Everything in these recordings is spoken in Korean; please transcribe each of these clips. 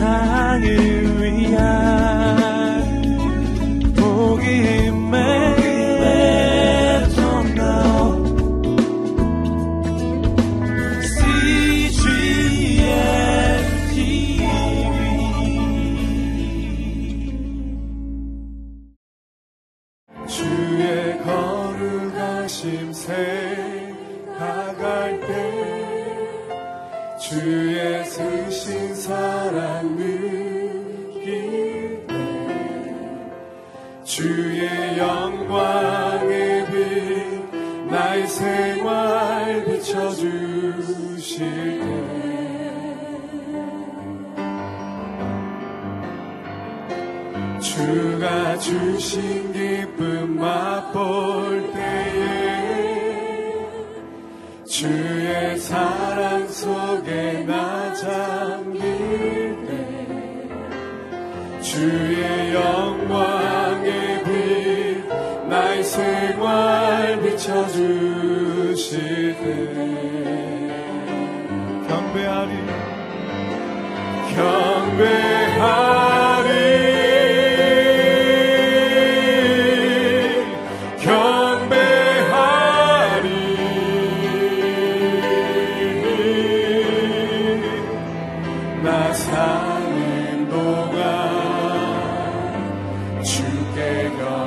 세상을 주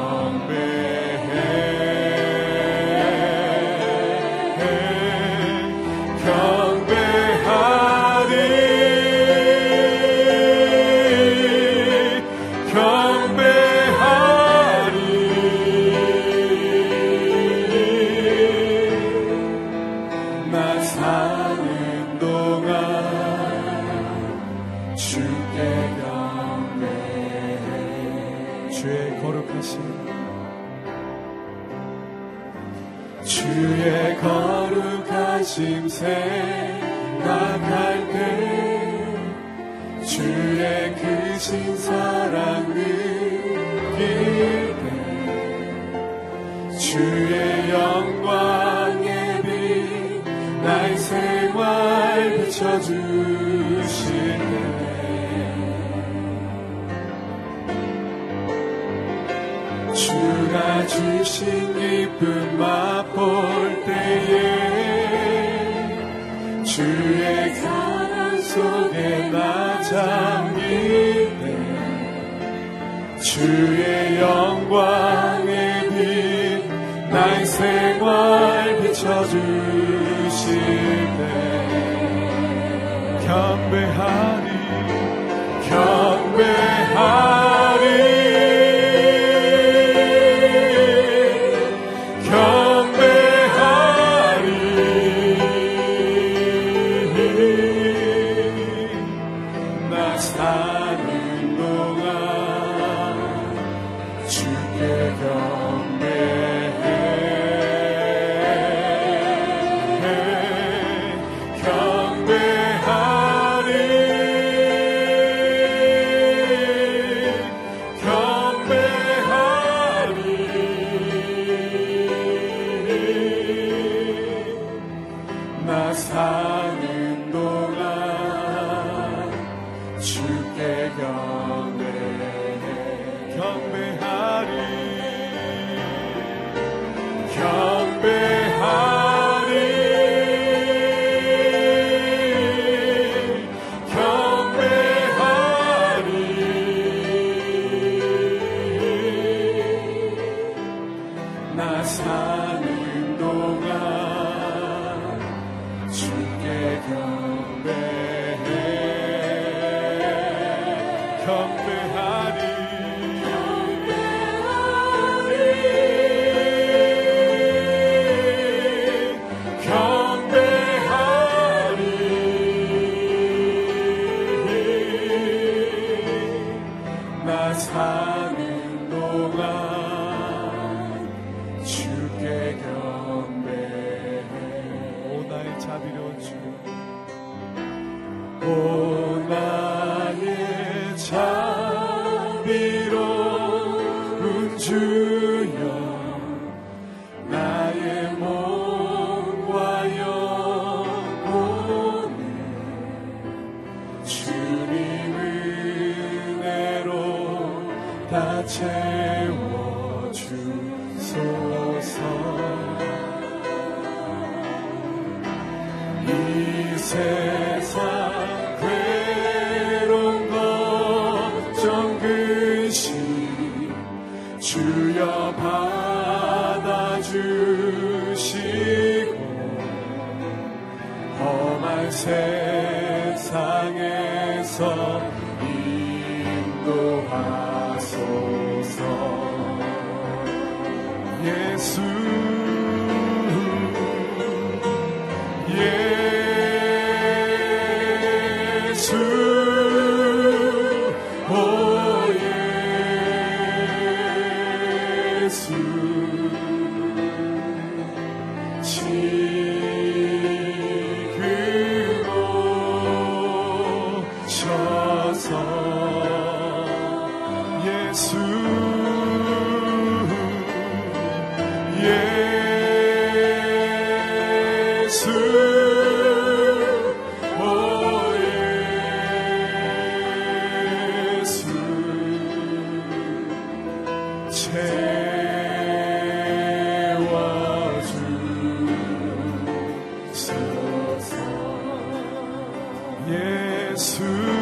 예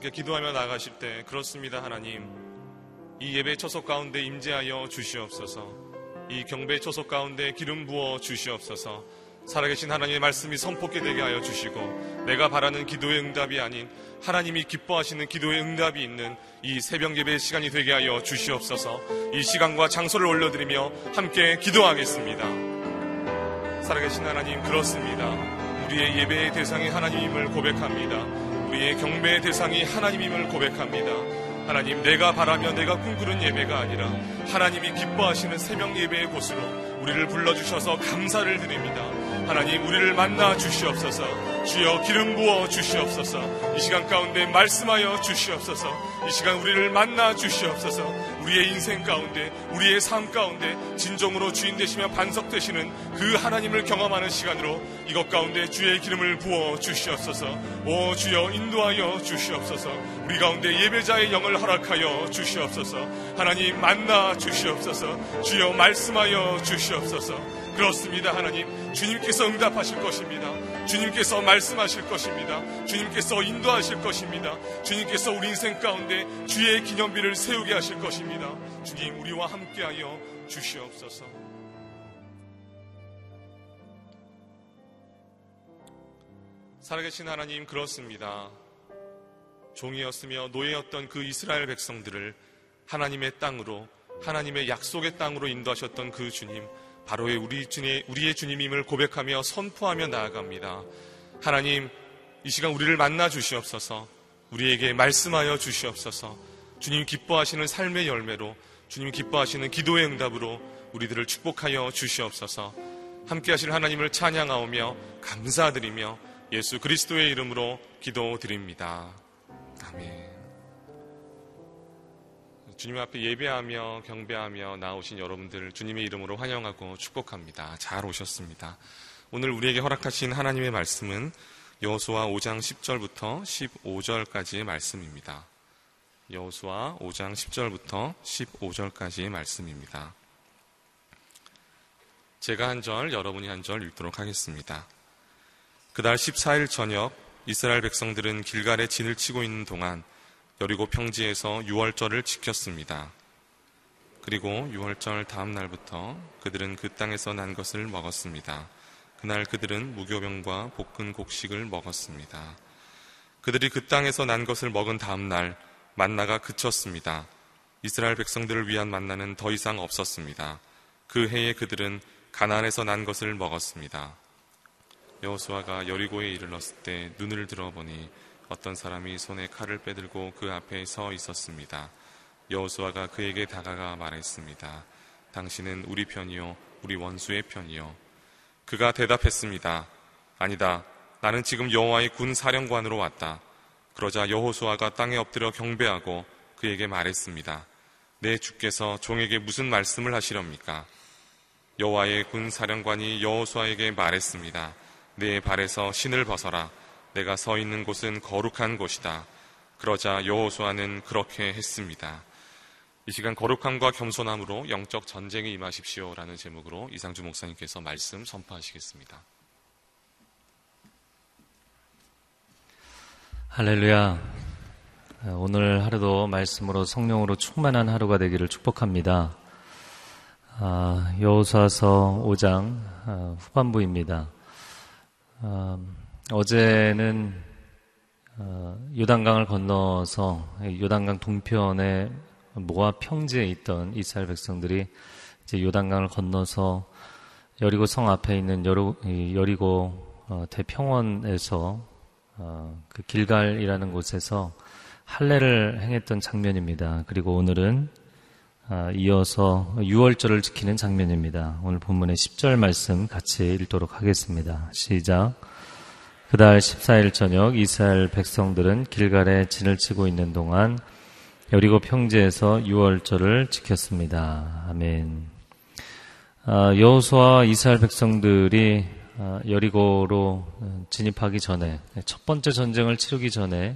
함께 기도하며 나가실 때 그렇습니다 하나님. 이 예배 초석 가운데 임재하여 주시옵소서. 이 경배 초석 가운데 기름 부어 주시옵소서. 살아계신 하나님의 말씀이 선포게 되게 하여 주시고 내가 바라는 기도의 응답이 아닌 하나님이 기뻐하시는 기도의 응답이 있는 이 새벽 예배의 시간이 되게 하여 주시옵소서. 이 시간과 장소를 올려드리며 함께 기도하겠습니다. 살아계신 하나님 그렇습니다. 우리의 예배의 대상이 하나님임을 고백합니다 우리의 경배의 대상이 하나님임을 고백합니다. 하나님, 내가 바라며 내가 꿈꾸는 예배가 아니라 하나님이 기뻐하시는 새벽 예배의 곳으로 우리를 불러주셔서 감사를 드립니다. 하나님, 우리를 만나 주시옵소서. 주여 기름 부어 주시옵소서. 이 시간 가운데 말씀하여 주시옵소서. 이 시간 우리를 만나 주시옵소서. 우리의 인생 가운데, 우리의 삶 가운데 진정으로 주인 되시며 반석 되시는 그 하나님을 경험하는 시간으로 이것 가운데 주의 기름을 부어 주시옵소서. 오 주여 인도하여 주시옵소서. 우리 가운데 예배자의 영을 허락하여 주시옵소서. 하나님 만나 주시옵소서. 주여 말씀하여 주시옵소서. 그렇습니다, 하나님. 주님께서 응답하실 것입니다. 주님께서 말씀하실 것입니다. 주님께서 인도하실 것입니다. 주님께서 우리 인생 가운데 주의 기념비를 세우게 하실 것입니다. 주님, 우리와 함께하여 주시옵소서. 살아계신 하나님, 그렇습니다. 종이었으며 노예였던 그 이스라엘 백성들을 하나님의 땅으로, 하나님의 약속의 땅으로 인도하셨던 그 주님, 바로의 우리 주님, 우리의 주님임을 고백하며 선포하며 나아갑니다. 하나님, 이 시간 우리를 만나 주시옵소서. 우리에게 말씀하여 주시옵소서. 주님 기뻐하시는 삶의 열매로, 주님 기뻐하시는 기도의 응답으로 우리들을 축복하여 주시옵소서. 함께 하실 하나님을 찬양하오며 감사드리며 예수 그리스도의 이름으로 기도드립니다. 아멘. 주님 앞에 예배하며 경배하며 나오신 여러분들 주님의 이름으로 환영하고 축복합니다. 잘 오셨습니다. 오늘 우리에게 허락하신 하나님의 말씀은 여호수아 5장 10절부터 15절까지의 말씀입니다. 여호수아 5장 10절부터 15절까지의 말씀입니다. 제가 한 절, 여러분이 한 절 읽도록 하겠습니다. 그달 14일 저녁 이스라엘 백성들은 길갈에 진을 치고 있는 동안 여리고 평지에서 6월절을 지켰습니다. 그리고 6월절 다음 날부터 그들은 그 땅에서 난 것을 먹었습니다. 그날 그들은 무교병과 볶은 곡식을 먹었습니다. 그들이 그 땅에서 난 것을 먹은 다음 날 만나가 그쳤습니다. 이스라엘 백성들을 위한 만나는 더 이상 없었습니다. 그 해에 그들은 가나안에서 난 것을 먹었습니다. 여호수아가 여리고에 이르렀을 때 눈을 들어보니 어떤 사람이 손에 칼을 빼들고 그 앞에 서 있었습니다. 여호수아가 그에게 다가가 말했습니다. 당신은 우리 편이요 우리 원수의 편이요 그가 대답했습니다. 아니다. 나는 지금 여호와의 군 사령관으로 왔다. 그러자 여호수아가 땅에 엎드려 경배하고 그에게 말했습니다. 내 주께서 종에게 무슨 말씀을 하시렵니까? 여호와의 군 사령관이 여호수아에게 말했습니다. 내 발에서 신을 벗어라. 내가 서 있는 곳은 거룩한 곳이다. 그러자 여호수아는 그렇게 했습니다. 이 시간 거룩함과 겸손함으로 영적 전쟁에 임하십시오라는 제목으로 이상주 목사님께서 말씀 선포하시겠습니다. 할렐루야. 오늘 하루도 말씀으로 성령으로 충만한 하루가 되기를 축복합니다. 아, 여호수아서 5장 아, 후반부입니다. 아, 어제는 어, 요단강을 건너서 요단강 동편에 모압 평지에 있던 이스라엘 백성들이 이제 요단강을 건너서 여리고 성 앞에 있는 여로, 여리고 어, 대평원에서 어, 그 길갈이라는 곳에서 할례를 행했던 장면입니다. 그리고 오늘은 어, 이어서 6월절을 지키는 장면입니다. 오늘 본문의 10절 말씀 같이 읽도록 하겠습니다. 시작. 그달 14일 저녁 이스라엘 백성들은 길갈에 진을 치고 있는 동안 여리고 평지에서 6월절을 지켰습니다. 아멘. 아, 여호수아 이스라엘 백성들이 아, 여리고로 진입하기 전에 첫 번째 전쟁을 치르기 전에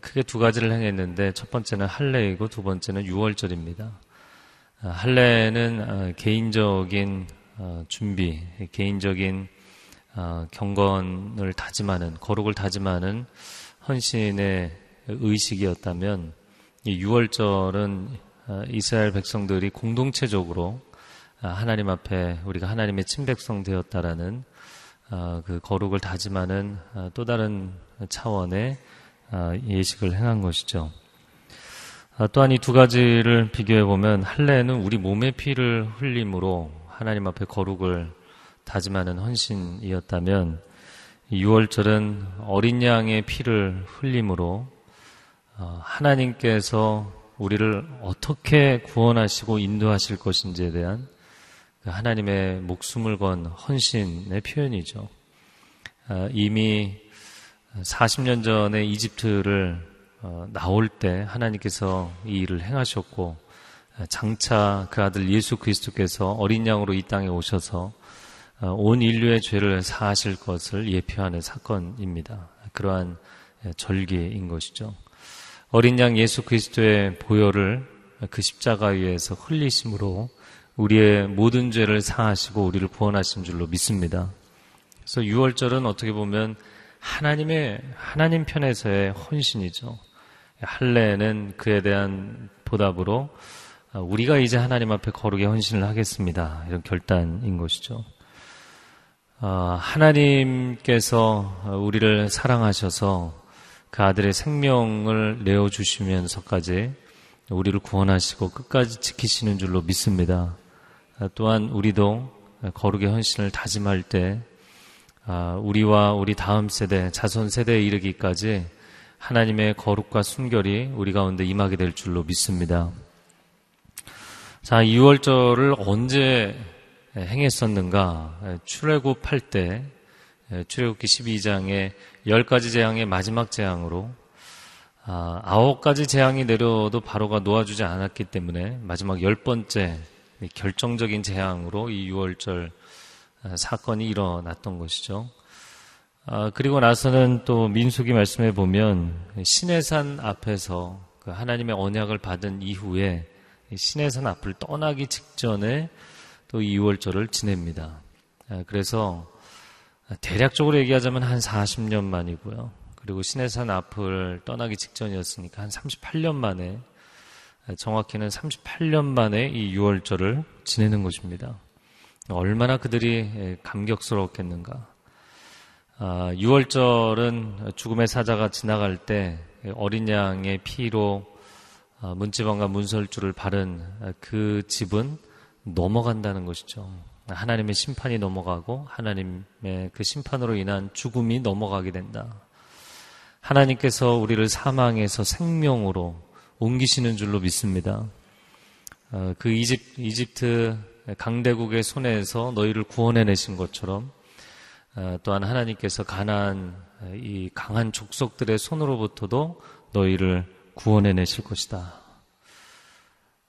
크게 두 가지를 행했는데 첫 번째는 할례이고 두 번째는 6월절입니다. 아, 할례는 개인적인 준비, 개인적인 경건을 다짐하는 거룩을 다짐하는 헌신의 의식이었다면 이 6월절은 어, 이스라엘 백성들이 공동체적으로 어, 하나님 앞에 우리가 하나님의 친백성 되었다라는 어, 그 거룩을 다짐하는 또 다른 차원의 예식을 행한 것이죠. 또한 이 두 가지를 비교해 보면 할례는 우리 몸의 피를 흘림으로 하나님 앞에 거룩을 다짐하는 헌신이었다면 6월절은 어린 양의 피를 흘림으로 어, 하나님께서 우리를 어떻게 구원하시고 인도하실 것인지에 대한 그 하나님의 목숨을 건 헌신의 표현이죠. 어, 이미 40년 전에 이집트를 어, 나올 때 하나님께서 이 일을 행하셨고 장차 그 아들 예수 그리스도께서 어린 양으로 이 땅에 오셔서 온 인류의 죄를 사하실 것을 예표하는 사건입니다. 그러한 절기인 것이죠. 어린 양 예수 그리스도의 보혈을 그 십자가 위에서 흘리심으로 우리의 모든 죄를 사하시고 우리를 구원하신 줄로 믿습니다. 그래서 6월절은 어떻게 보면 하나님의 하나님 편에서의 헌신이죠. 할례는 그에 대한 보답으로 우리가 이제 하나님 앞에 거룩의 헌신을 하겠습니다. 이런 결단인 것이죠. 아, 하나님께서 우리를 사랑하셔서 그 아들의 생명을 내어주시면서까지 우리를 구원하시고 끝까지 지키시는 줄로 믿습니다. 또한 우리도 거룩의 헌신을 다짐할 때 아, 우리와 우리 다음 세대, 자손 세대에 이르기까지 하나님의 거룩과 순결이 우리 가운데 임하게 될 줄로 믿습니다. 자, 2월절을 언제 행했었는가? 출애굽할 때 출애굽기 12장에 열 가지 재앙의 마지막 재앙으로 아, 아홉 가지 재앙이 내려도 바로가 놓아주지 않았기 때문에 마지막 열 번째 결정적인 재앙으로 이 6월절 아, 사건이 일어났던 것이죠. 아, 그리고 나서는 또 민숙이 말씀해 보면 신해산 앞에서 그 하나님의 언약을 받은 이후에 신해산 앞을 떠나기 직전에 또 2월절을 지냅니다. 아, 그래서 대략적으로 얘기하자면 한 40년 만이고요. 그리고 신해산 앞을 떠나기 직전이었으니까 한 38년 만에 정확히는 38년 만에 이 6월절을 지내는 것입니다. 얼마나 그들이 감격스러웠겠는가. 아, 6월절은 죽음의 사자가 지나갈 때 어린 양의 피로 아, 문지방과 문설주를 바른 그 집은 넘어간다는 것이죠. 하나님의 심판이 넘어가고 하나님의 그 심판으로 인한 죽음이 넘어가게 된다. 하나님께서 우리를 사망에서 생명으로 옮기시는 줄로 믿습니다. 어, 그 이집, 이집트 강대국의 손에서 너희를 구원해내신 것처럼 어, 또한 하나님께서 가난 이 강한 족속들의 손으로부터도 너희를 구원해내실 것이다.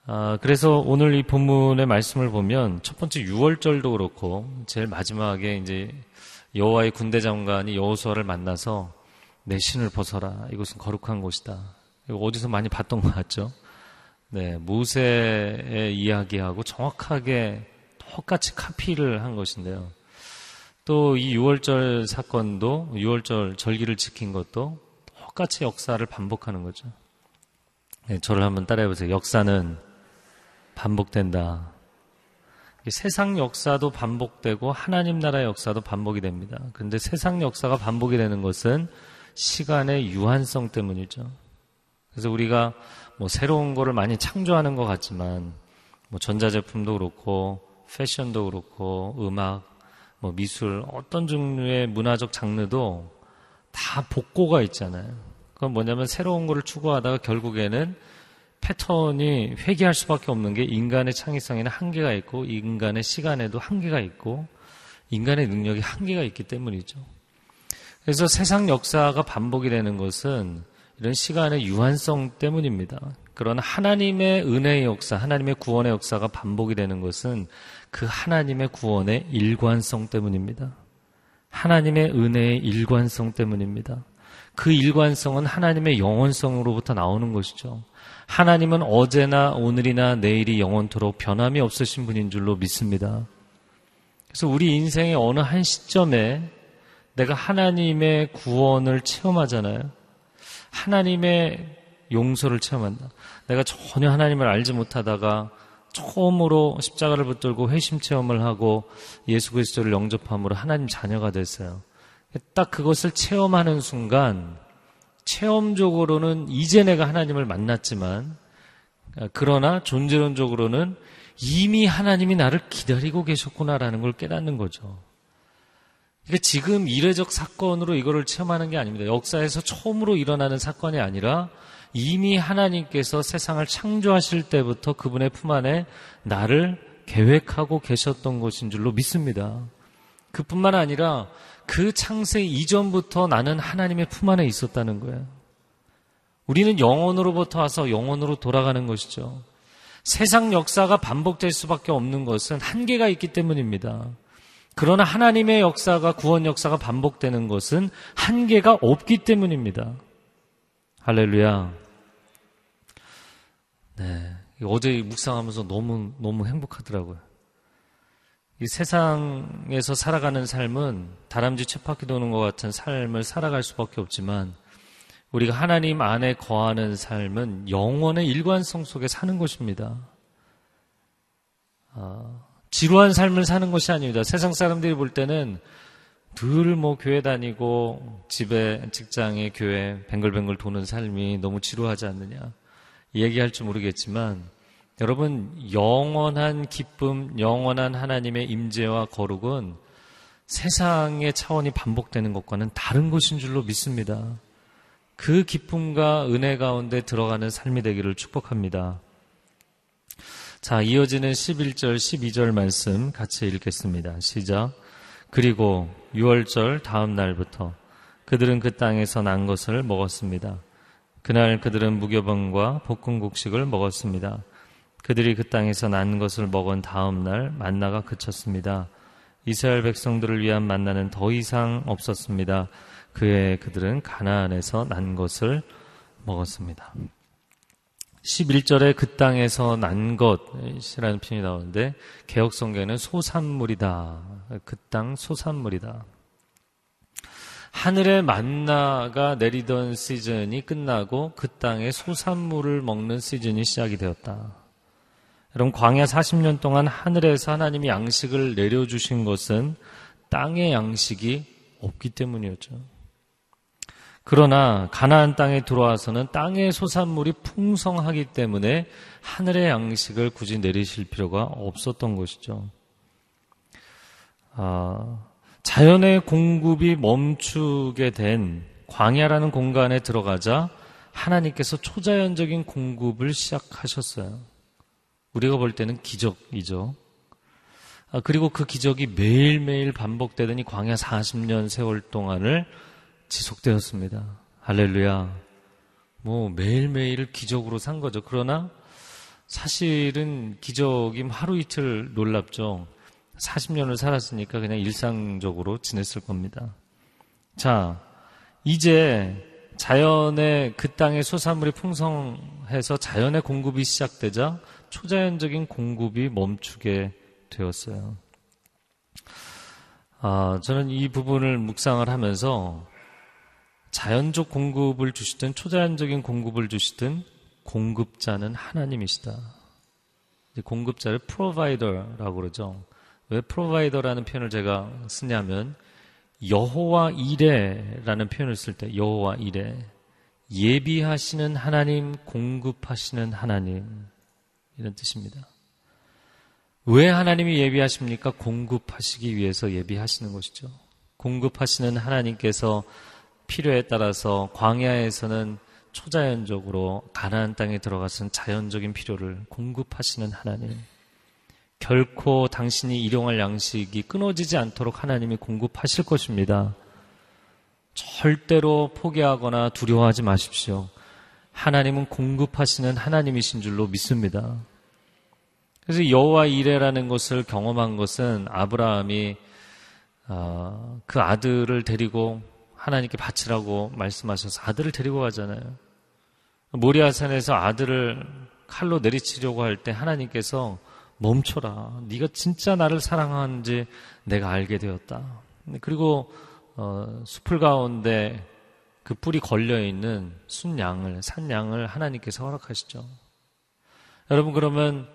아, 그래서 오늘 이 본문의 말씀을 보면 첫 번째 6월절도 그렇고 제일 마지막에 이제 여호와의 군대 장관이 여호수아를 만나서 내 신을 벗어라. 이것은 거룩한 곳이다. 이거 어디서 많이 봤던 것 같죠? 네, 모세의 이야기하고 정확하게 똑같이 카피를 한 것인데요. 또이 6월절 사건도 6월절 절기를 지킨 것도 똑같이 역사를 반복하는 거죠. 네, 저를 한번 따라해 보세요. 역사는 반복된다. 세상 역사도 반복되고 하나님 나라의 역사도 반복이 됩니다. 그런데 세상 역사가 반복이 되는 것은 시간의 유한성 때문이죠. 그래서 우리가 뭐 새로운 거를 많이 창조하는 것 같지만 뭐 전자제품도 그렇고 패션도 그렇고 음악, 뭐 미술 어떤 종류의 문화적 장르도 다 복고가 있잖아요. 그건 뭐냐면 새로운 거를 추구하다가 결국에는 패턴이 회귀할 수밖에 없는 게 인간의 창의성에는 한계가 있고 인간의 시간에도 한계가 있고 인간의 능력이 한계가 있기 때문이죠. 그래서 세상 역사가 반복이 되는 것은 이런 시간의 유한성 때문입니다. 그러나 하나님의 은혜의 역사, 하나님의 구원의 역사가 반복이 되는 것은 그 하나님의 구원의 일관성 때문입니다. 하나님의 은혜의 일관성 때문입니다. 그 일관성은 하나님의 영원성으로부터 나오는 것이죠. 하나님은 어제나 오늘이나 내일이 영원토록 변함이 없으신 분인 줄로 믿습니다. 그래서 우리 인생의 어느 한 시점에 내가 하나님의 구원을 체험하잖아요. 하나님의 용서를 체험한다. 내가 전혀 하나님을 알지 못하다가 처음으로 십자가를 붙들고 회심 체험을 하고 예수 그리스도를 영접함으로 하나님 자녀가 됐어요. 딱 그것을 체험하는 순간 체험적으로는 이제 내가 하나님을 만났지만 그러나 존재론적으로는 이미 하나님이 나를 기다리고 계셨구나라는 걸 깨닫는 거죠. 그러니까 지금 이례적 사건으로 이거를 체험하는 게 아닙니다. 역사에서 처음으로 일어나는 사건이 아니라 이미 하나님께서 세상을 창조하실 때부터 그분의 품 안에 나를 계획하고 계셨던 것인 줄로 믿습니다. 그뿐만 아니라 그 창세 이전부터 나는 하나님의 품 안에 있었다는 거예요. 우리는 영원으로부터 와서 영원으로 돌아가는 것이죠. 세상 역사가 반복될 수밖에 없는 것은 한계가 있기 때문입니다. 그러나 하나님의 역사가 구원 역사가 반복되는 것은 한계가 없기 때문입니다. 할렐루야. 네. 어제 묵상하면서 너무, 너무 행복하더라고요. 이 세상에서 살아가는 삶은 다람쥐 쳇바퀴 도는 것 같은 삶을 살아갈 수밖에 없지만 우리가 하나님 안에 거하는 삶은 영원의 일관성 속에 사는 것입니다. 아, 지루한 삶을 사는 것이 아닙니다. 세상 사람들이 볼 때는 늘 뭐 교회 다니고 집에 직장에 교회 뱅글뱅글 도는 삶이 너무 지루하지 않느냐 얘기할 줄 모르겠지만 여러분 영원한 기쁨, 영원한 하나님의 임재와 거룩은 세상의 차원이 반복되는 것과는 다른 것인 줄로 믿습니다. 그 기쁨과 은혜 가운데 들어가는 삶이 되기를 축복합니다. 자, 이어지는 11절, 12절 말씀 같이 읽겠습니다. 시작. 그리고 6월절 다음 날부터 그들은 그 땅에서 난 것을 먹었습니다. 그날 그들은 무교병과 볶음국식을 먹었습니다. 그들이 그 땅에서 난 것을 먹은 다음 날 만나가 그쳤습니다. 이스라엘 백성들을 위한 만나는 더 이상 없었습니다. 그에 그들은 가나안에서 난 것을 먹었습니다. 11절에 그 땅에서 난 것이라는 표현이 나오는데 개혁 성경에는 소산물이다. 그 땅 소산물이다. 하늘의 만나가 내리던 시즌이 끝나고 그 땅에 소산물을 먹는 시즌이 시작이 되었다. 여러분 광야 40년 동안 하늘에서 하나님이 양식을 내려주신 것은 땅의 양식이 없기 때문이었죠. 그러나 가나안 땅에 들어와서는 땅의 소산물이 풍성하기 때문에 하늘의 양식을 굳이 내리실 필요가 없었던 것이죠. 아, 자연의 공급이 멈추게 된 광야라는 공간에 들어가자 하나님께서 초자연적인 공급을 시작하셨어요. 우리가 볼 때는 기적이죠. 아, 그리고 그 기적이 매일매일 반복되더니 광야 40년 세월 동안을 지속되었습니다. 할렐루야. 뭐 매일매일 기적으로 산 거죠. 그러나 사실은 기적이 하루 이틀 놀랍죠. 40년을 살았으니까 그냥 일상적으로 지냈을 겁니다. 자, 이제 자연의 그 땅의 소산물이 풍성해서 자연의 공급이 시작되자 초자연적인 공급이 멈추게 되었어요. 아, 저는 이 부분을 묵상을 하면서 자연적 공급을 주시든 초자연적인 공급을 주시든 공급자는 하나님이시다. 공급자를 프로바이더라고 그러죠. 왜 프로바이더라는 표현을 제가 쓰냐면 여호와 이레라는 표현을 쓸 때 여호와 이레 예비하시는 하나님, 공급하시는 하나님 이런 뜻입니다. 왜 하나님이 예비하십니까? 공급하시기 위해서 예비하시는 것이죠. 공급하시는 하나님께서 필요에 따라서 광야에서는 초자연적으로 가나안 땅에 들어가서는 자연적인 필요를 공급하시는 하나님. 결코 당신이 일용할 양식이 끊어지지 않도록 하나님이 공급하실 것입니다. 절대로 포기하거나 두려워하지 마십시오. 하나님은 공급하시는 하나님이신 줄로 믿습니다. 그래서 여호와 이레라는 것을 경험한 것은 아브라함이 어, 그 아들을 데리고 하나님께 바치라고 말씀하셔서 아들을 데리고 가잖아요. 모리아산에서 아들을 칼로 내리치려고 할 때 하나님께서 멈춰라. 네가 진짜 나를 사랑하는지 내가 알게 되었다. 그리고 어, 숲을 가운데 그 뿔이 걸려 있는 순양을 산양을 하나님께서 허락하시죠. 여러분 그러면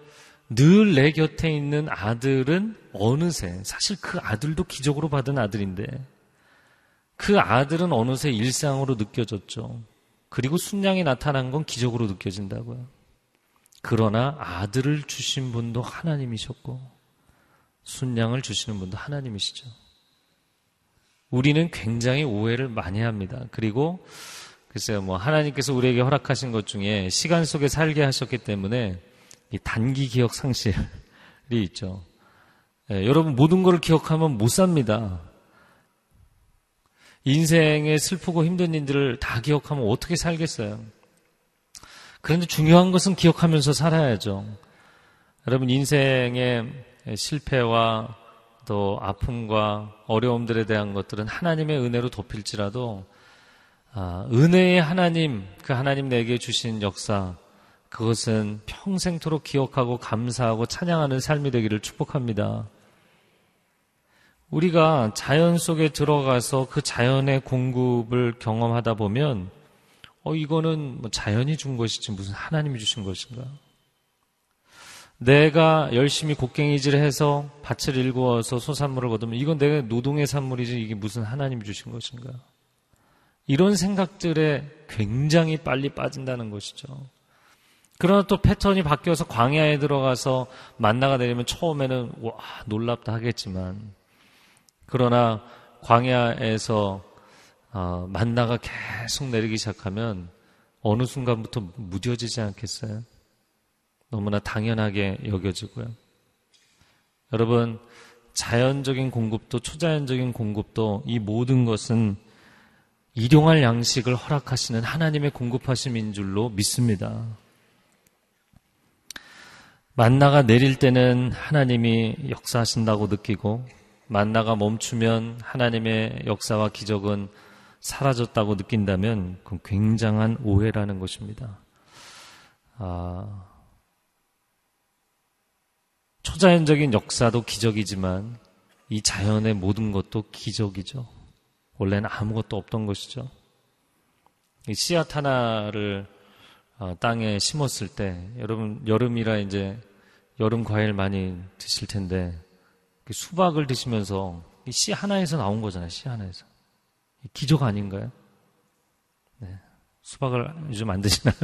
늘 내 곁에 있는 아들은 어느새 사실 그 아들도 기적으로 받은 아들인데 그 아들은 어느새 일상으로 느껴졌죠. 그리고 순양이 나타난 건 기적으로 느껴진다고요. 그러나 아들을 주신 분도 하나님이셨고 순양을 주시는 분도 하나님이시죠. 우리는 굉장히 오해를 많이 합니다. 그리고 글쎄요, 뭐 하나님께서 우리에게 허락하신 것 중에 시간 속에 살게 하셨기 때문에 이 단기 기억 상실이 있죠. 예, 여러분 모든 것을 기억하면 못 삽니다. 인생의 슬프고 힘든 일들을 다 기억하면 어떻게 살겠어요? 그런데 중요한 것은 기억하면서 살아야죠. 여러분 인생의 실패와 또 아픔과 어려움들에 대한 것들은 하나님의 은혜로 덮일지라도 아, 은혜의 하나님, 그 하나님 내게 주신 역사, 그것은 평생토록 기억하고 감사하고 찬양하는 삶이 되기를 축복합니다. 우리가 자연 속에 들어가서 그 자연의 공급을 경험하다 보면 어, 이거는 뭐 자연이 준 것이지 무슨 하나님이 주신 것인가? 내가 열심히 곡괭이질 해서 밭을 일구어서 소산물을 거두면 이건 내가 노동의 산물이지 이게 무슨 하나님이 주신 것인가? 이런 생각들에 굉장히 빨리 빠진다는 것이죠. 그러나 또 패턴이 바뀌어서 광야에 들어가서 만나가 내리면 처음에는 와 놀랍다 하겠지만 그러나 광야에서 어, 만나가 계속 내리기 시작하면 어느 순간부터 무뎌지지 않겠어요? 너무나 당연하게 여겨지고요. 여러분, 자연적인 공급도 초자연적인 공급도 이 모든 것은 일용할 양식을 허락하시는 하나님의 공급하심인 줄로 믿습니다. 만나가 내릴 때는 하나님이 역사하신다고 느끼고 만나가 멈추면 하나님의 역사와 기적은 사라졌다고 느낀다면 그건 굉장한 오해라는 것입니다. 아, 초자연적인 역사도 기적이지만 이 자연의 모든 것도 기적이죠. 원래는 아무것도 없던 것이죠. 이 씨앗 하나를 어, 땅에 심었을 때 여러분 여름이라 이제 여름 과일 많이 드실 텐데 그 수박을 드시면서 씨 하나에서 나온 거잖아요. 씨 하나에서 기적 아닌가요? 네. 수박을 요즘 안 드시나요?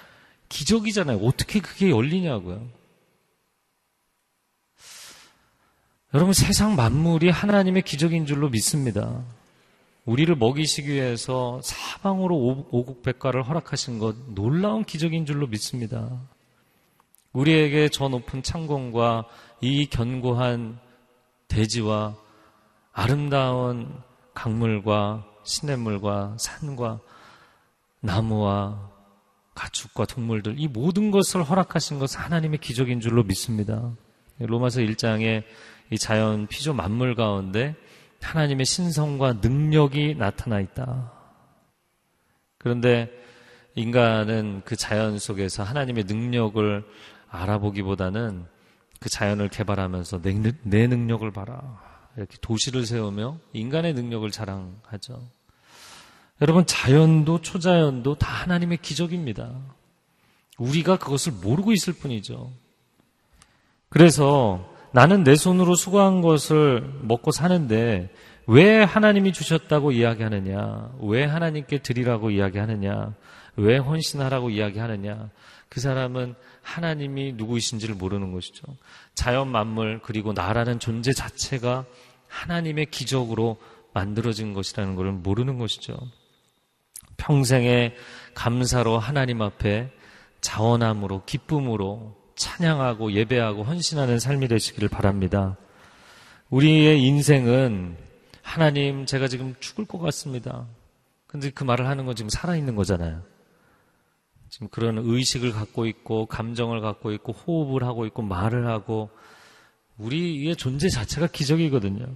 기적이잖아요. 어떻게 그게 열리냐고요. 여러분 세상 만물이 하나님의 기적인 줄로 믿습니다. 우리를 먹이시기 위해서 사방으로 오국백과를 허락하신 것 놀라운 기적인 줄로 믿습니다. 우리에게 저 높은 창공과 이 견고한 대지와 아름다운 강물과 시냇물과 산과 나무와 가축과 동물들 이 모든 것을 허락하신 것은 하나님의 기적인 줄로 믿습니다. 로마서 1장에 이 자연 피조 만물 가운데 하나님의 신성과 능력이 나타나 있다. 그런데 인간은 그 자연 속에서 하나님의 능력을 알아보기보다는 그 자연을 개발하면서 내, 내 능력을 봐라. 이렇게 도시를 세우며 인간의 능력을 자랑하죠. 여러분, 자연도 초자연도 다 하나님의 기적입니다. 우리가 그것을 모르고 있을 뿐이죠. 그래서 나는 내 손으로 수고한 것을 먹고 사는데 왜 하나님이 주셨다고 이야기하느냐? 왜 하나님께 드리라고 이야기하느냐? 왜 헌신하라고 이야기하느냐? 그 사람은 하나님이 누구이신지를 모르는 것이죠. 자연 만물 그리고 나라는 존재 자체가 하나님의 기적으로 만들어진 것이라는 것을 모르는 것이죠. 평생의 감사로 하나님 앞에 자원함으로 기쁨으로 찬양하고 예배하고 헌신하는 삶이 되시기를 바랍니다. 우리의 인생은 하나님 제가 지금 죽을 것 같습니다. 근데 그 말을 하는 건 지금 살아있는 거잖아요. 지금 그런 의식을 갖고 있고 감정을 갖고 있고 호흡을 하고 있고 말을 하고 우리의 존재 자체가 기적이거든요.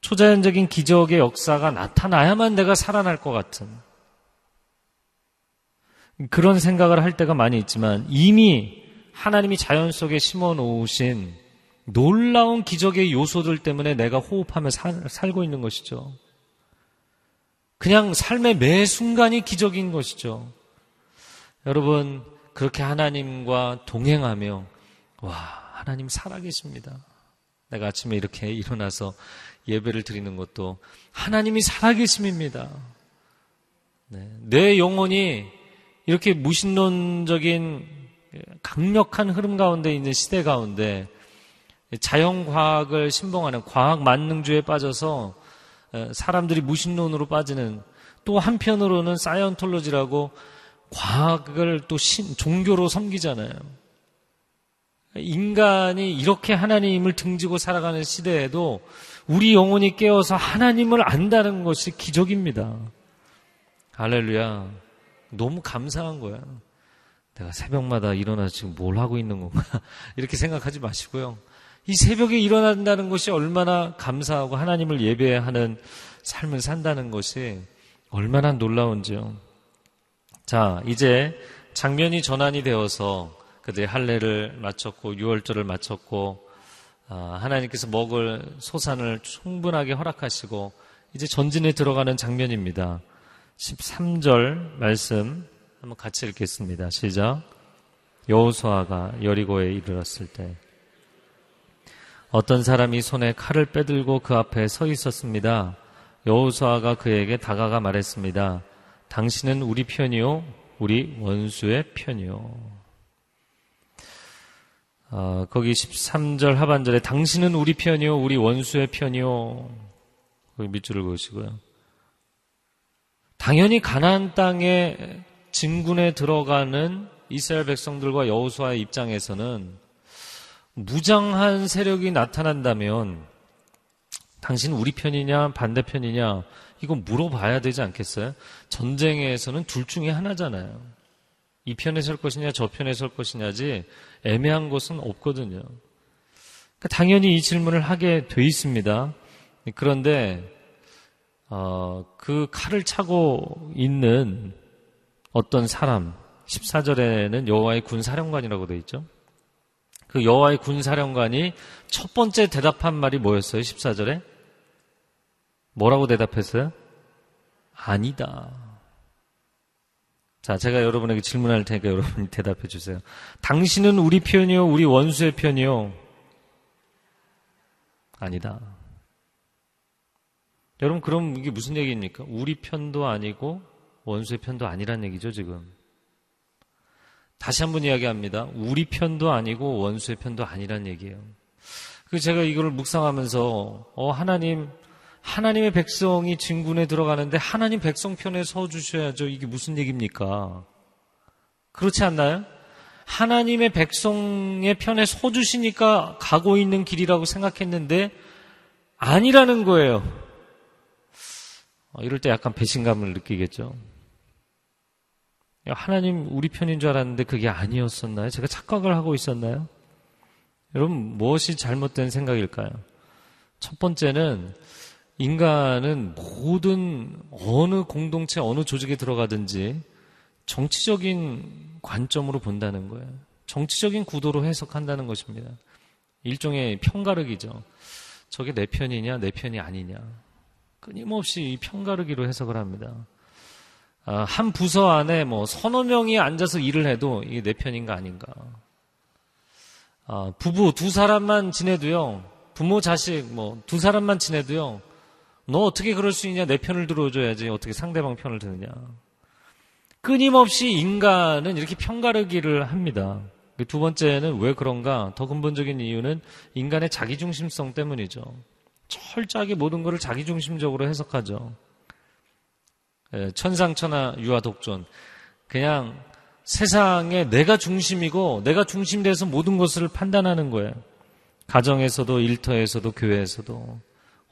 초자연적인 기적의 역사가 나타나야만 내가 살아날 것 같은 그런 생각을 할 때가 많이 있지만 이미 하나님이 자연 속에 심어 놓으신 놀라운 기적의 요소들 때문에 내가 호흡하며 살, 살고 있는 것이죠. 그냥 삶의 매 순간이 기적인 것이죠. 여러분, 그렇게 하나님과 동행하며, 와, 하나님 살아계십니다. 내가 아침에 이렇게 일어나서 예배를 드리는 것도 하나님이 살아계심입니다. 네, 내 영혼이 이렇게 무신론적인 강력한 흐름 가운데 있는 시대 가운데 자연과학을 신봉하는 과학 만능주에 빠져서 사람들이 무신론으로 빠지는 또 한편으로는 사이언톨로지라고 과학을 또 신, 종교로 섬기잖아요. 인간이 이렇게 하나님을 등지고 살아가는 시대에도 우리 영혼이 깨어서 하나님을 안다는 것이 기적입니다. 할렐루야. 너무 감사한 거야. 내가 새벽마다 일어나서 지금 뭘 하고 있는 건가? 이렇게 생각하지 마시고요. 이 새벽에 일어난다는 것이 얼마나 감사하고 하나님을 예배하는 삶을 산다는 것이 얼마나 놀라운지요. 자, 이제 장면이 전환이 되어서 그들이 할례를 마쳤고 유월절을 마쳤고 아, 하나님께서 먹을 소산을 충분하게 허락하시고 이제 전진에 들어가는 장면입니다. 13절 말씀 한번 같이 읽겠습니다. 시작. 여호수아가 여리고에 이르렀을 때 어떤 사람이 손에 칼을 빼들고 그 앞에 서 있었습니다. 여호수아가 그에게 다가가 말했습니다. 당신은 우리 편이요, 우리 원수의 편이요. 어, 거기 13절 하반절에 당신은 우리 편이요, 우리 원수의 편이요. 거기 밑줄을 그으시고요. 당연히 가나안 땅에 진군에 들어가는 이스라엘 백성들과 여호수아의 입장에서는 무장한 세력이 나타난다면 당신 우리 편이냐 반대편이냐 이건 물어봐야 되지 않겠어요? 전쟁에서는 둘 중에 하나잖아요. 이 편에 설 것이냐 저 편에 설 것이냐지 애매한 것은 없거든요. 그러니까 당연히 이 질문을 하게 돼 있습니다. 그런데 어, 그 칼을 차고 있는 어떤 사람 14절에는 여호와의 군사령관이라고 되어 있죠. 그 여호와의 군사령관이 첫 번째 대답한 말이 뭐였어요? 14절에 뭐라고 대답했어요? 아니다. 자, 제가 여러분에게 질문할 테니까 여러분이 대답해 주세요. 당신은 우리 편이요, 우리 원수의 편이요? 아니다. 여러분, 그럼 이게 무슨 얘기입니까? 우리 편도 아니고 원수의 편도 아니란 얘기죠, 지금. 다시 한번 이야기합니다. 우리 편도 아니고 원수의 편도 아니란 얘기예요. 그 제가 이거를 묵상하면서 어 하나님 하나님의 백성이 진군에 들어가는데 하나님 백성 편에 서 주셔야죠. 이게 무슨 얘기입니까? 그렇지 않나요? 하나님의 백성의 편에 서 주시니까 가고 있는 길이라고 생각했는데 아니라는 거예요. 어, 이럴 때 약간 배신감을 느끼겠죠. 하나님 우리 편인 줄 알았는데 그게 아니었었나요? 제가 착각을 하고 있었나요? 여러분, 무엇이 잘못된 생각일까요? 첫 번째는 인간은 모든 어느 공동체, 어느 조직에 들어가든지 정치적인 관점으로 본다는 거예요. 정치적인 구도로 해석한다는 것입니다. 일종의 편가르기죠. 저게 내 편이냐, 내 편이 아니냐. 끊임없이 편가르기로 해석을 합니다. 아, 한 부서 안에 뭐 서너 명이 앉아서 일을 해도 이게 내 편인가 아닌가. 아, 부부 두 사람만 지내도요, 부모 자식 뭐 두 사람만 지내도요, 너 어떻게 그럴 수 있냐? 내 편을 들어줘야지. 어떻게 상대방 편을 드느냐. 끊임없이 인간은 이렇게 편가르기를 합니다. 그두 번째는 왜 그런가? 더 근본적인 이유는 인간의 자기중심성 때문이죠. 철저하게 모든 것을 자기중심적으로 해석하죠. 예, 천상천하 유아독존. 그냥 세상에 내가 중심이고 내가 중심돼서 모든 것을 판단하는 거예요. 가정에서도 일터에서도 교회에서도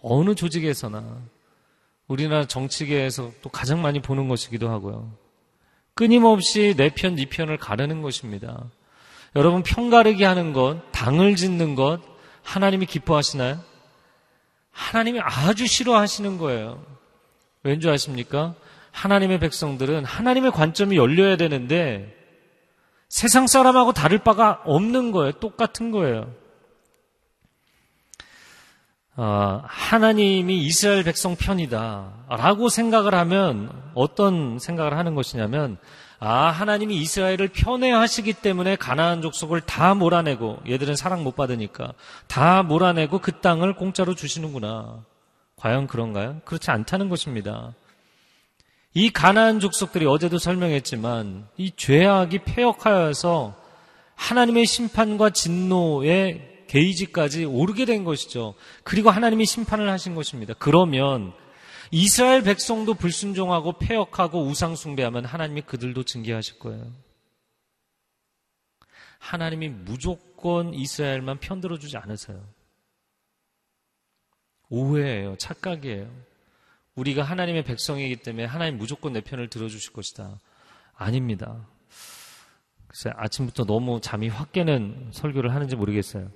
어느 조직에서나 우리나라 정치계에서 또 가장 많이 보는 것이기도 하고요. 끊임없이 내 편, 네 편을 가르는 것입니다. 여러분 편 가르기 하는 것, 당을 짓는 것 하나님이 기뻐하시나요? 하나님이 아주 싫어하시는 거예요. 왠지 아십니까? 하나님의 백성들은 하나님의 관점이 열려야 되는데 세상 사람하고 다를 바가 없는 거예요. 똑같은 거예요. 어, 하나님이 이스라엘 백성 편이다. 라고 생각을 하면 어떤 생각을 하는 것이냐면 아, 하나님이 이스라엘을 편애하시기 때문에 가나안 족속을 다 몰아내고 얘들은 사랑 못 받으니까 다 몰아내고 그 땅을 공짜로 주시는구나. 과연 그런가요? 그렇지 않다는 것입니다. 이 가나안 족속들이 어제도 설명했지만 이 죄악이 폐역하여서 하나님의 심판과 진노의 게이지까지 오르게 된 것이죠. 그리고 하나님이 심판을 하신 것입니다. 그러면 이스라엘 백성도 불순종하고 폐역하고 우상숭배하면 하나님이 그들도 징계하실 거예요. 하나님이 무조건 이스라엘만 편들어주지 않으세요. 오해예요. 착각이에요. 우리가 하나님의 백성이기 때문에 하나님 무조건 내 편을 들어주실 것이다. 아닙니다. 글쎄, 아침부터 너무 잠이 확 깨는 설교를 하는지 모르겠어요.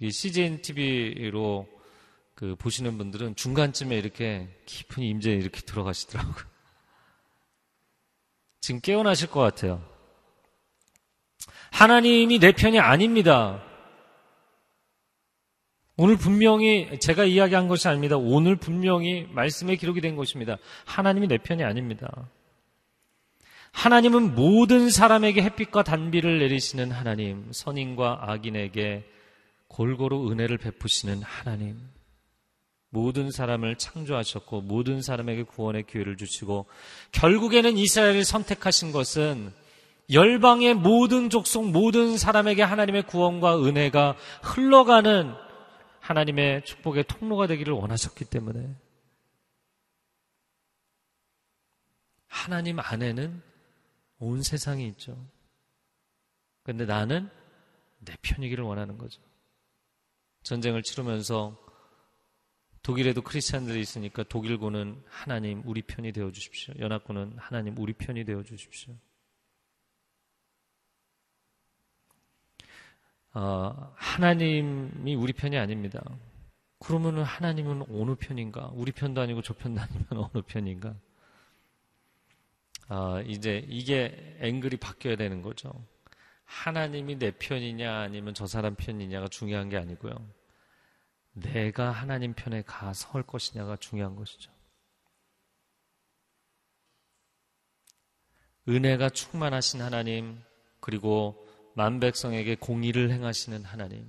이 CGN TV로 그 보시는 분들은 중간쯤에 이렇게 깊은 임재에 이렇게 들어가시더라고요. 지금 깨어나실 것 같아요. 하나님이 내 편이 아닙니다. 오늘 분명히 제가 이야기한 것이 아닙니다. 오늘 분명히 말씀에 기록이 된 것입니다. 하나님이 내 편이 아닙니다. 하나님은 모든 사람에게 햇빛과 단비를 내리시는 하나님, 선인과 악인에게 골고루 은혜를 베푸시는 하나님. 모든 사람을 창조하셨고 모든 사람에게 구원의 기회를 주시고 결국에는 이스라엘을 선택하신 것은 열방의 모든 족속 모든 사람에게 하나님의 구원과 은혜가 흘러가는 하나님의 축복의 통로가 되기를 원하셨기 때문에 하나님 안에는 온 세상이 있죠. 근데 나는 내 편이기를 원하는 거죠. 전쟁을 치르면서 독일에도 크리스찬들이 있으니까 독일군은 하나님 우리 편이 되어 주십시오. 연합군은 하나님 우리 편이 되어 주십시오. 어, 하나님이 우리 편이 아닙니다. 그러면은 하나님은 어느 편인가? 우리 편도 아니고 저 편도 아니면 어느 편인가? 아, 이제 이게 앵글이 바뀌어야 되는 거죠. 하나님이 내 편이냐 아니면 저 사람 편이냐가 중요한 게 아니고요. 내가 하나님 편에 가 설 것이냐가 중요한 것이죠. 은혜가 충만하신 하나님, 그리고 만백성에게 공의를 행하시는 하나님.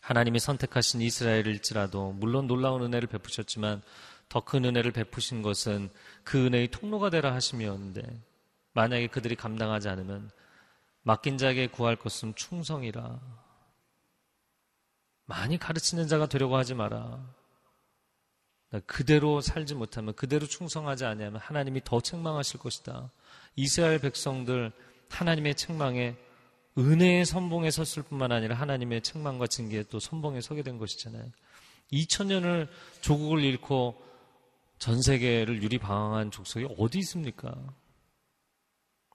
하나님이 선택하신 이스라엘일지라도 물론 놀라운 은혜를 베푸셨지만 더 큰 은혜를 베푸신 것은 그 은혜의 통로가 되라 하심이었는데 만약에 그들이 감당하지 않으면 맡긴 자에게 구할 것은 충성이라. 많이 가르치는 자가 되려고 하지 마라. 그대로 살지 못하면 그대로 충성하지 않으면 하나님이 더 책망하실 것이다. 이스라엘 백성들 하나님의 책망에 은혜의 선봉에 섰을 뿐만 아니라 하나님의 책망과 징계에 또 선봉에 서게 된 것이잖아요. 2000년을 조국을 잃고 전 세계를 유리방황한 족속이 어디 있습니까?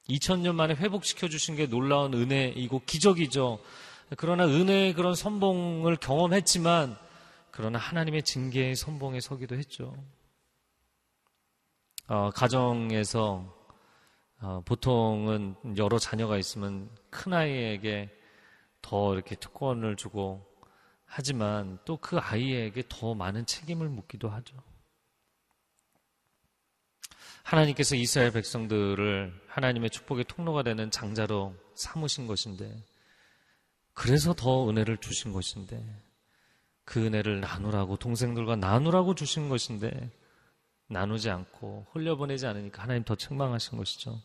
2000년 만에 회복시켜 주신 게 놀라운 은혜이고 기적이죠. 그러나 은혜의 그런 선봉을 경험했지만 그러나 하나님의 징계의 선봉에 서기도 했죠. 어, 가정에서 어, 보통은 여러 자녀가 있으면 큰 아이에게 더 이렇게 특권을 주고 하지만 또 그 아이에게 더 많은 책임을 묻기도 하죠. 하나님께서 이스라엘 백성들을 하나님의 축복의 통로가 되는 장자로 삼으신 것인데, 그래서 더 은혜를 주신 것인데, 그 은혜를 나누라고, 동생들과 나누라고 주신 것인데, 나누지 않고 흘려보내지 않으니까 하나님 더 책망하신 것이죠.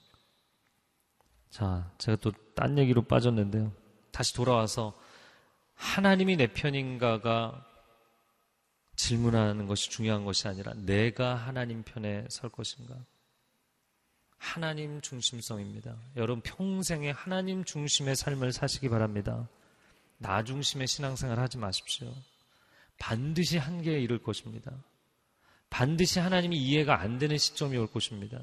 자, 제가 또 딴 얘기로 빠졌는데요. 다시 돌아와서 하나님이 내 편인가가 질문하는 것이 중요한 것이 아니라 내가 하나님 편에 설 것인가? 하나님 중심성입니다. 여러분 평생에 하나님 중심의 삶을 사시기 바랍니다. 나 중심의 신앙생활 하지 마십시오. 반드시 한계에 이를 것입니다. 반드시 하나님이 이해가 안 되는 시점이 올 것입니다.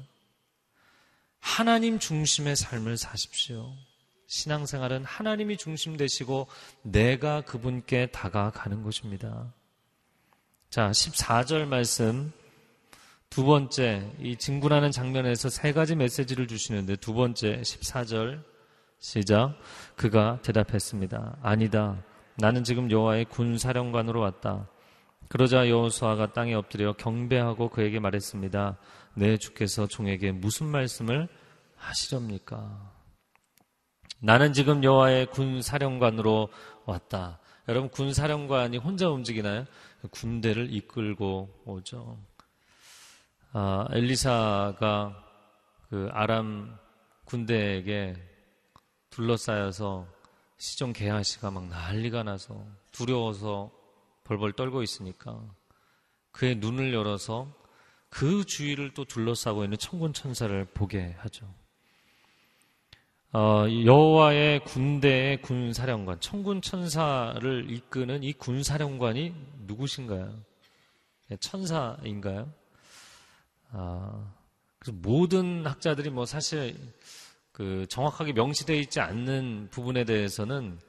하나님 중심의 삶을 사십시오. 신앙생활은 하나님이 중심 되시고 내가 그분께 다가가는 것입니다. 자, 14절 말씀 두 번째 이 진군하는 장면에서 세 가지 메시지를 주시는데 두 번째 14절 시작 그가 대답했습니다. 아니다. 나는 지금 여호와의 군 사령관으로 왔다. 그러자 여호수아가 땅에 엎드려 경배하고 그에게 말했습니다. 내 주께서 종에게 무슨 말씀을 하시렵니까? 나는 지금 여호와의 군 사령관으로 왔다. 여러분 군 사령관이 혼자 움직이나요? 군대를 이끌고 오죠. 아, 엘리사가 그 아람 군대에게 둘러싸여서 시종 개하시가 막 난리가 나서 두려워서 벌벌 떨고 있으니까 그의 눈을 열어서 그 주위를 또 둘러싸고 있는 천군 천사를 보게 하죠. 어, 여호와의 군대의 군사령관, 천군 천사를 이끄는 이 군사령관이 누구신가요? 네, 천사인가요? 아, 그래서 모든 학자들이 뭐 사실 그 정확하게 명시되어 있지 않는 부분에 대해서는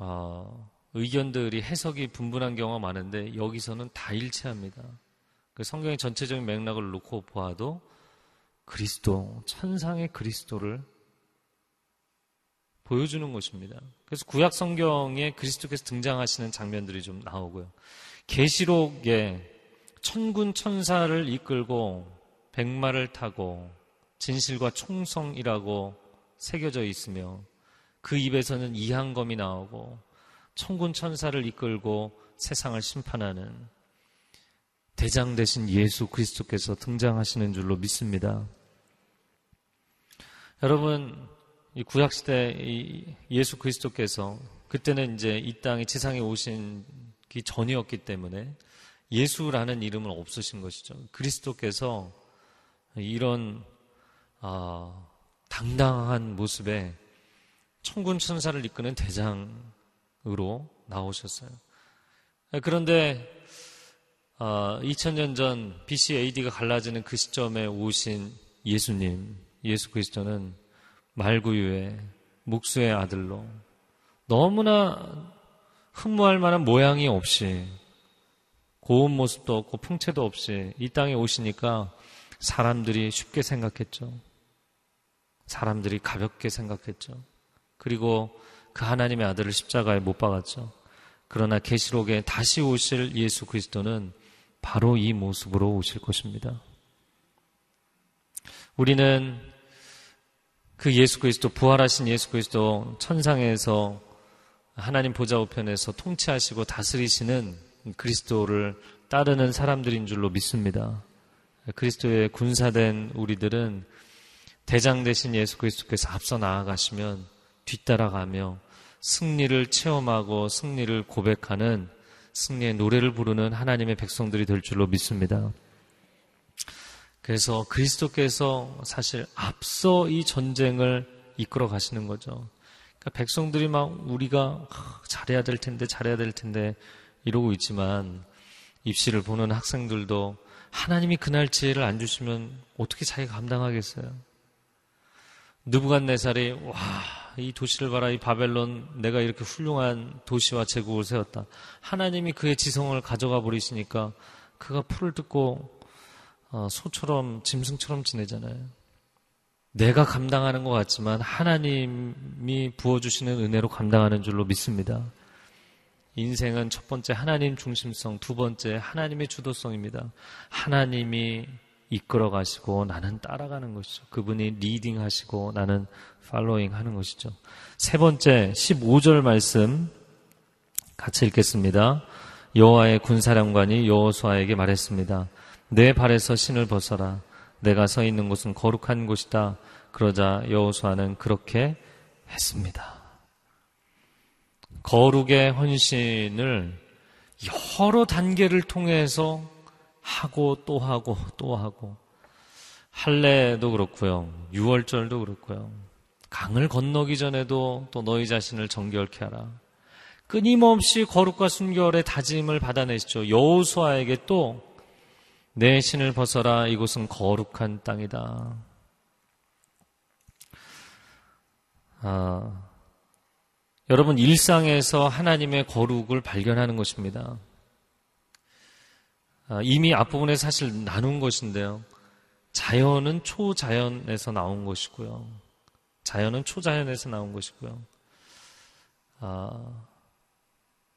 어, 의견들이 해석이 분분한 경우가 많은데 여기서는 다 일치합니다. 그 성경의 전체적인 맥락을 놓고 보아도 그리스도, 천상의 그리스도를 보여주는 것입니다. 그래서 구약 성경에 그리스도께서 등장하시는 장면들이 좀 나오고요. 계시록에 천군 천사를 이끌고 백마를 타고 진실과 총성이라고 새겨져 있으며 그 입에서는 이항검이 나오고 천군 천사를 이끌고 세상을 심판하는 대장 대신 예수 그리스도께서 등장하시는 줄로 믿습니다. 여러분, 이 구약 시대 예수 그리스도께서 그때는 이제 이 땅에 지상에 오신 기 전이었기 때문에 예수라는 이름은 없으신 것이죠. 그리스도께서 이런 어, 당당한 모습에 천군 천사를 이끄는 대장으로 나오셨어요. 그런데 어, 2000년 전 BC AD가 갈라지는 그 시점에 오신 예수님, 예수 그리스도는 말구유의 묵수의 아들로 너무나 흠모할 만한 모양이 없이 고운 모습도 없고 풍채도 없이 이 땅에 오시니까 사람들이 쉽게 생각했죠. 사람들이 가볍게 생각했죠. 그리고 그 하나님의 아들을 십자가에 못 박았죠. 그러나 계시록에 다시 오실 예수 그리스도는 바로 이 모습으로 오실 것입니다. 우리는 그 예수 그리스도 부활하신 예수 그리스도 천상에서 하나님 보좌 우편에서 통치하시고 다스리시는 그리스도를 따르는 사람들인 줄로 믿습니다. 그리스도의 군사된 우리들은 대장 대신 예수 그리스도께서 앞서 나아가시면 뒤따라가며 승리를 체험하고 승리를 고백하는 승리의 노래를 부르는 하나님의 백성들이 될 줄로 믿습니다. 그래서 그리스도께서 사실 앞서 이 전쟁을 이끌어 가시는 거죠. 그러니까 백성들이 막 우리가 잘해야 될 텐데 잘해야 될 텐데 이러고 있지만 입시를 보는 학생들도 하나님이 그날 지혜를 안 주시면 어떻게 자기가 감당하겠어요? 느부갓네살이 와, 이 도시를 봐라. 이 바벨론 내가 이렇게 훌륭한 도시와 제국을 세웠다. 하나님이 그의 지성을 가져가 버리시니까 그가 풀을 뜯고 어, 소처럼 짐승처럼 지내잖아요. 내가 감당하는 것 같지만 하나님이 부어주시는 은혜로 감당하는 줄로 믿습니다. 인생은 첫 번째 하나님 중심성, 두 번째 하나님의 주도성입니다. 하나님이 이끌어 가시고 나는 따라가는 것이죠. 그분이 leading 하시고 나는 팔로잉 하는 것이죠. 세 번째 15절 말씀 같이 읽겠습니다. 여호와의 군사령관이 여호수아에게 말했습니다. 내 발에서 신을 벗어라. 내가 서 있는 곳은 거룩한 곳이다. 그러자 여호수아는 그렇게 했습니다. 거룩의 헌신을 여러 단계를 통해서 하고 또 하고 또 하고 할례도 그렇고요. 유월절도 그렇고요. 강을 건너기 전에도 또 너희 자신을 정결케 하라. 끊임없이 거룩과 순결의 다짐을 받아내시죠. 여호수아에게 또 내 신을 벗어라 이곳은 거룩한 땅이다. 아, 여러분 일상에서 하나님의 거룩을 발견하는 것입니다. 아, 이미 앞부분에 사실 나눈 것인데요. 자연은 초자연에서 나온 것이고요. 자연은 초자연에서 나온 것이고요. 아,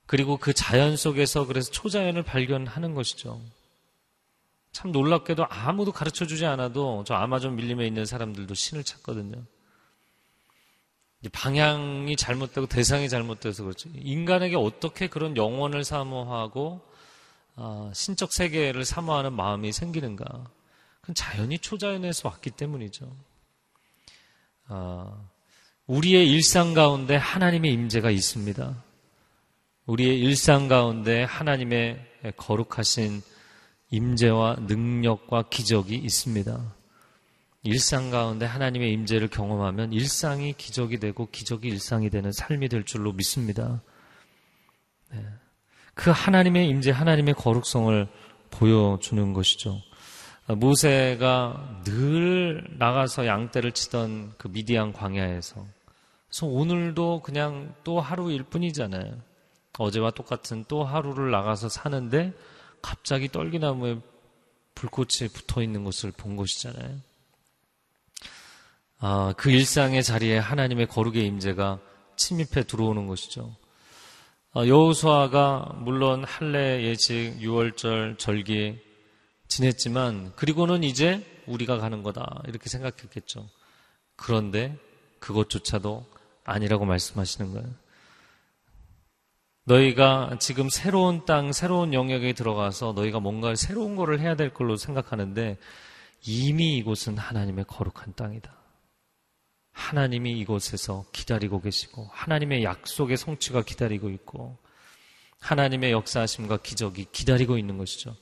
그리고 그 자연 속에서 그래서 초자연을 발견하는 것이죠. 참 놀랍게도 아무도 가르쳐 주지 않아도 저 아마존 밀림에 있는 사람들도 신을 찾거든요. 방향이 잘못되고 대상이 잘못돼서 그렇죠. 인간에게 어떻게 그런 영혼을 사모하고 어, 신적 세계를 사모하는 마음이 생기는가? 그건 자연이 초자연에서 왔기 때문이죠. 어, 우리의 일상 가운데 하나님의 임재가 있습니다. 우리의 일상 가운데 하나님의 거룩하신 임재와 능력과 기적이 있습니다. 일상 가운데 하나님의 임재를 경험하면 일상이 기적이 되고 기적이 일상이 되는 삶이 될 줄로 믿습니다. 네. 그 하나님의 임재, 하나님의 거룩성을 보여주는 것이죠. 모세가 늘 나가서 양떼를 치던 그 미디안 광야에서 그래서 오늘도 그냥 또 하루일 뿐이잖아요. 어제와 똑같은 또 하루를 나가서 사는데 갑자기 떨기나무에 불꽃이 붙어 있는 것을 본 것이잖아요. 아, 그 일상의 자리에 하나님의 거룩의 임재가 침입해 들어오는 것이죠. 아, 여호수아가 물론 할례 예식, 유월절, 절기 지냈지만 그리고는 이제 우리가 가는 거다 이렇게 생각했겠죠. 그런데 그것조차도 아니라고 말씀하시는 거예요. 너희가 지금 새로운 땅, 새로운 영역에 들어가서 너희가 뭔가 새로운 거를 해야 될 걸로 생각하는데 이미 이곳은 하나님의 거룩한 땅이다. 하나님이 이곳에서 기다리고 계시고 하나님의 약속의 성취가 기다리고 있고 하나님의 역사하심과 기적이 기다리고 있는 것이죠.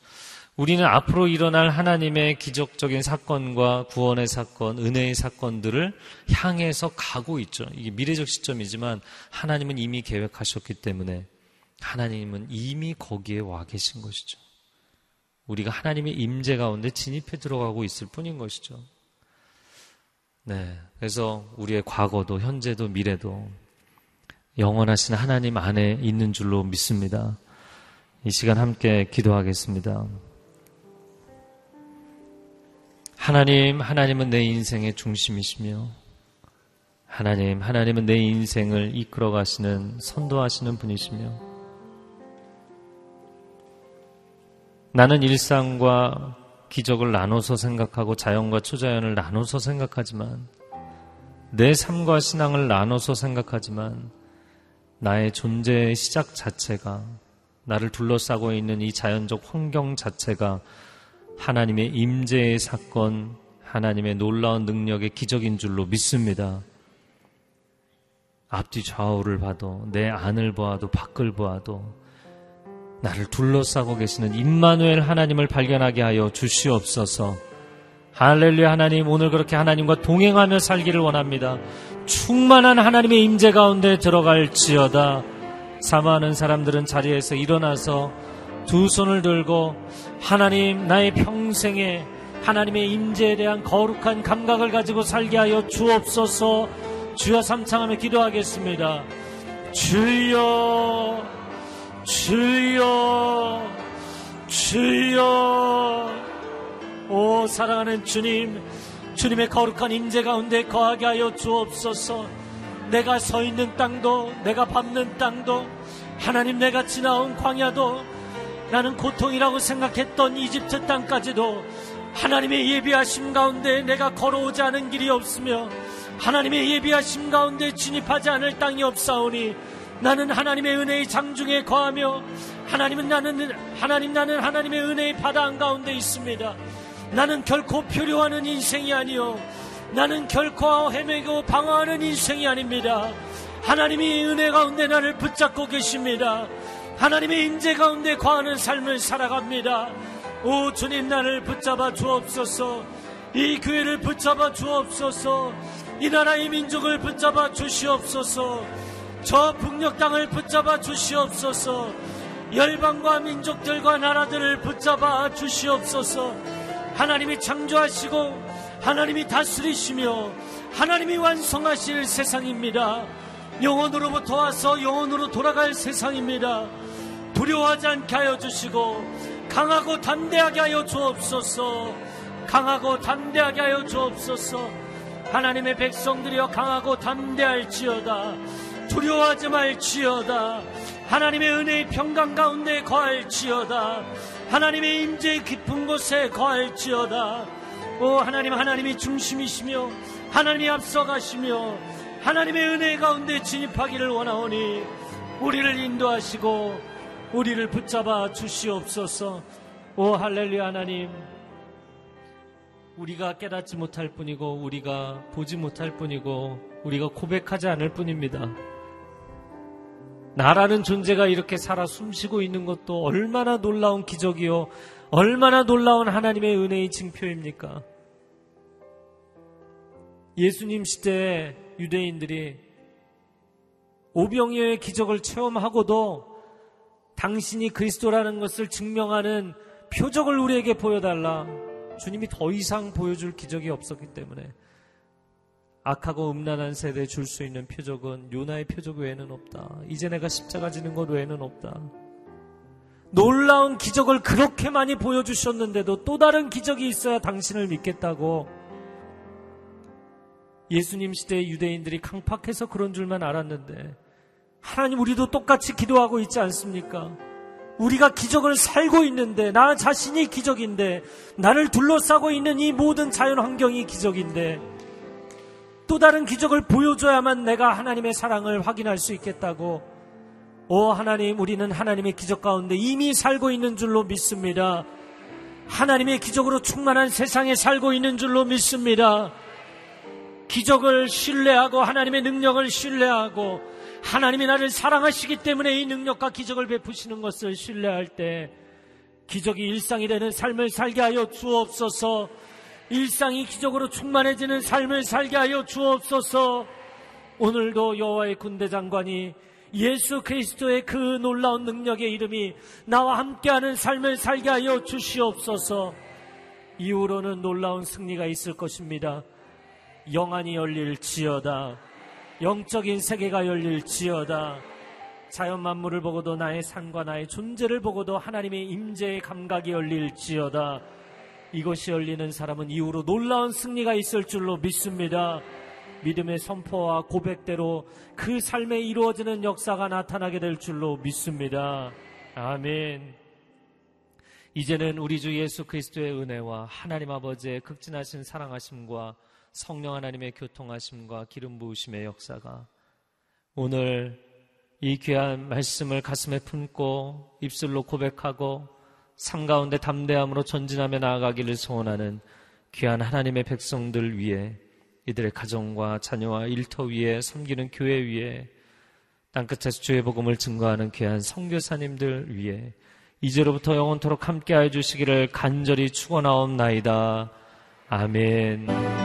우리는 앞으로 일어날 하나님의 기적적인 사건과 구원의 사건, 은혜의 사건들을 향해서 가고 있죠. 이게 미래적 시점이지만 하나님은 이미 계획하셨기 때문에 하나님은 이미 거기에 와 계신 것이죠. 우리가 하나님의 임재 가운데 진입해 들어가고 있을 뿐인 것이죠. 네. 그래서 우리의 과거도 현재도 미래도 영원하신 하나님 안에 있는 줄로 믿습니다. 이 시간 함께 기도하겠습니다. 하나님, 하나님은 내 인생의 중심이시며, 하나님, 하나님은 내 인생을 이끌어 가시는, 선도하시는 분이시며, 나는 일상과 기적을 나눠서 생각하고 자연과 초자연을 나눠서 생각하지만 내 삶과 신앙을 나눠서 생각하지만 나의 존재의 시작 자체가 나를 둘러싸고 있는 이 자연적 환경 자체가 하나님의 임재의 사건, 하나님의 놀라운 능력의 기적인 줄로 믿습니다. 앞뒤 좌우를 봐도 내 안을 보아도 밖을 보아도 나를 둘러싸고 계시는 임마누엘 하나님을 발견하게 하여 주시옵소서. 할렐루야 하나님 오늘 그렇게 하나님과 동행하며 살기를 원합니다. 충만한 하나님의 임재 가운데 들어갈지어다. 사모하는 사람들은 자리에서 일어나서 두 손을 들고 하나님 나의 평생에 하나님의 임재에 대한 거룩한 감각을 가지고 살게 하여 주옵소서. 주여 삼창하며 기도하겠습니다. 주여, 주여, 주여. 오 사랑하는 주님, 주님의 거룩한 임재 가운데 거하게 하여 주옵소서. 내가 서 있는 땅도, 내가 밟는 땅도, 하나님 내가 지나온 광야도, 나는 고통이라고 생각했던 이집트 땅까지도 하나님의 예비하심 가운데 내가 걸어오지 않은 길이 없으며 하나님의 예비하심 가운데 진입하지 않을 땅이 없사오니 나는 하나님의 은혜의 장중에 거하며 하나님은 나는 하나님 나는 하나님의 은혜의 바다 한가운데 있습니다. 나는 결코 표류하는 인생이 아니요 나는 결코 헤매고 방황하는 인생이 아닙니다. 하나님이 은혜 가운데 나를 붙잡고 계십니다. 하나님의 임재 가운데 거하는 삶을 살아갑니다. 오 주님 나를 붙잡아 주옵소서. 이 교회를 붙잡아 주옵소서. 이 나라의 민족을 붙잡아 주시옵소서. 저 북녘 땅을 붙잡아 주시옵소서. 열방과 민족들과 나라들을 붙잡아 주시옵소서. 하나님이 창조하시고 하나님이 다스리시며 하나님이 완성하실 세상입니다. 영원으로부터 와서 영원으로 돌아갈 세상입니다. 두려워하지 않게 하여 주시고 강하고 담대하게 하여 주옵소서. 강하고 담대하게 하여 주옵소서. 하나님의 백성들이여 강하고 담대할지어다. 두려워하지 말지어다. 하나님의 은혜의 평강 가운데 거할지어다. 하나님의 임재의 깊은 곳에 거할지어다. 오 하나님 하나님이 중심이시며 하나님이 앞서가시며 하나님의 은혜 가운데 진입하기를 원하오니 우리를 인도하시고 우리를 붙잡아 주시옵소서. 오 할렐루야 하나님. 우리가 깨닫지 못할 뿐이고 우리가 보지 못할 뿐이고 우리가 고백하지 않을 뿐입니다. 나라는 존재가 이렇게 살아 숨쉬고 있는 것도 얼마나 놀라운 기적이요. 얼마나 놀라운 하나님의 은혜의 징표입니까? 예수님 시대에 유대인들이 오병이어의 기적을 체험하고도 당신이 그리스도라는 것을 증명하는 표적을 우리에게 보여달라. 주님이 더 이상 보여줄 기적이 없었기 때문에 악하고 음란한 세대에 줄 수 있는 표적은 요나의 표적 외에는 없다. 이제 내가 십자가 지는 것 외에는 없다. 놀라운 기적을 그렇게 많이 보여주셨는데도 또 다른 기적이 있어야 당신을 믿겠다고 예수님 시대의 유대인들이 강팍해서 그런 줄만 알았는데 하나님 우리도 똑같이 기도하고 있지 않습니까? 우리가 기적을 살고 있는데 나 자신이 기적인데 나를 둘러싸고 있는 이 모든 자연 환경이 기적인데 또 다른 기적을 보여줘야만 내가 하나님의 사랑을 확인할 수 있겠다고 오 하나님 우리는 하나님의 기적 가운데 이미 살고 있는 줄로 믿습니다. 하나님의 기적으로 충만한 세상에 살고 있는 줄로 믿습니다. 기적을 신뢰하고 하나님의 능력을 신뢰하고 하나님이 나를 사랑하시기 때문에 이 능력과 기적을 베푸시는 것을 신뢰할 때 기적이 일상이 되는 삶을 살게 하여 주옵소서 일상이 기적으로 충만해지는 삶을 살게 하여 주옵소서 오늘도 여호와의 군대 장관이 예수 그리스도의 그 놀라운 능력의 이름이 나와 함께하는 삶을 살게 하여 주시옵소서 이후로는 놀라운 승리가 있을 것입니다. 영안이 열릴 지어다. 영적인 세계가 열릴 지어다. 자연 만물을 보고도 나의 삶과 나의 존재를 보고도 하나님의 임재의 감각이 열릴 지어다. 이것이 열리는 사람은 이후로 놀라운 승리가 있을 줄로 믿습니다. 믿음의 선포와 고백대로 그 삶에 이루어지는 역사가 나타나게 될 줄로 믿습니다. 아멘. 이제는 우리 주 예수 그리스도의 은혜와 하나님 아버지의 극진하신 사랑하심과 성령 하나님의 교통하심과 기름 부으심의 역사가 오늘 이 귀한 말씀을 가슴에 품고 입술로 고백하고 삶 가운데 담대함으로 전진하며 나아가기를 소원하는 귀한 하나님의 백성들 위해 이들의 가정과 자녀와 일터 위에 섬기는 교회 위에 땅끝에서 주의 복음을 증거하는 귀한 성교사님들 위해 이제로부터 영원토록 함께하여 주시기를 간절히 축원하옵나이다. 아멘.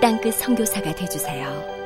땅끝 성교사가 되주세요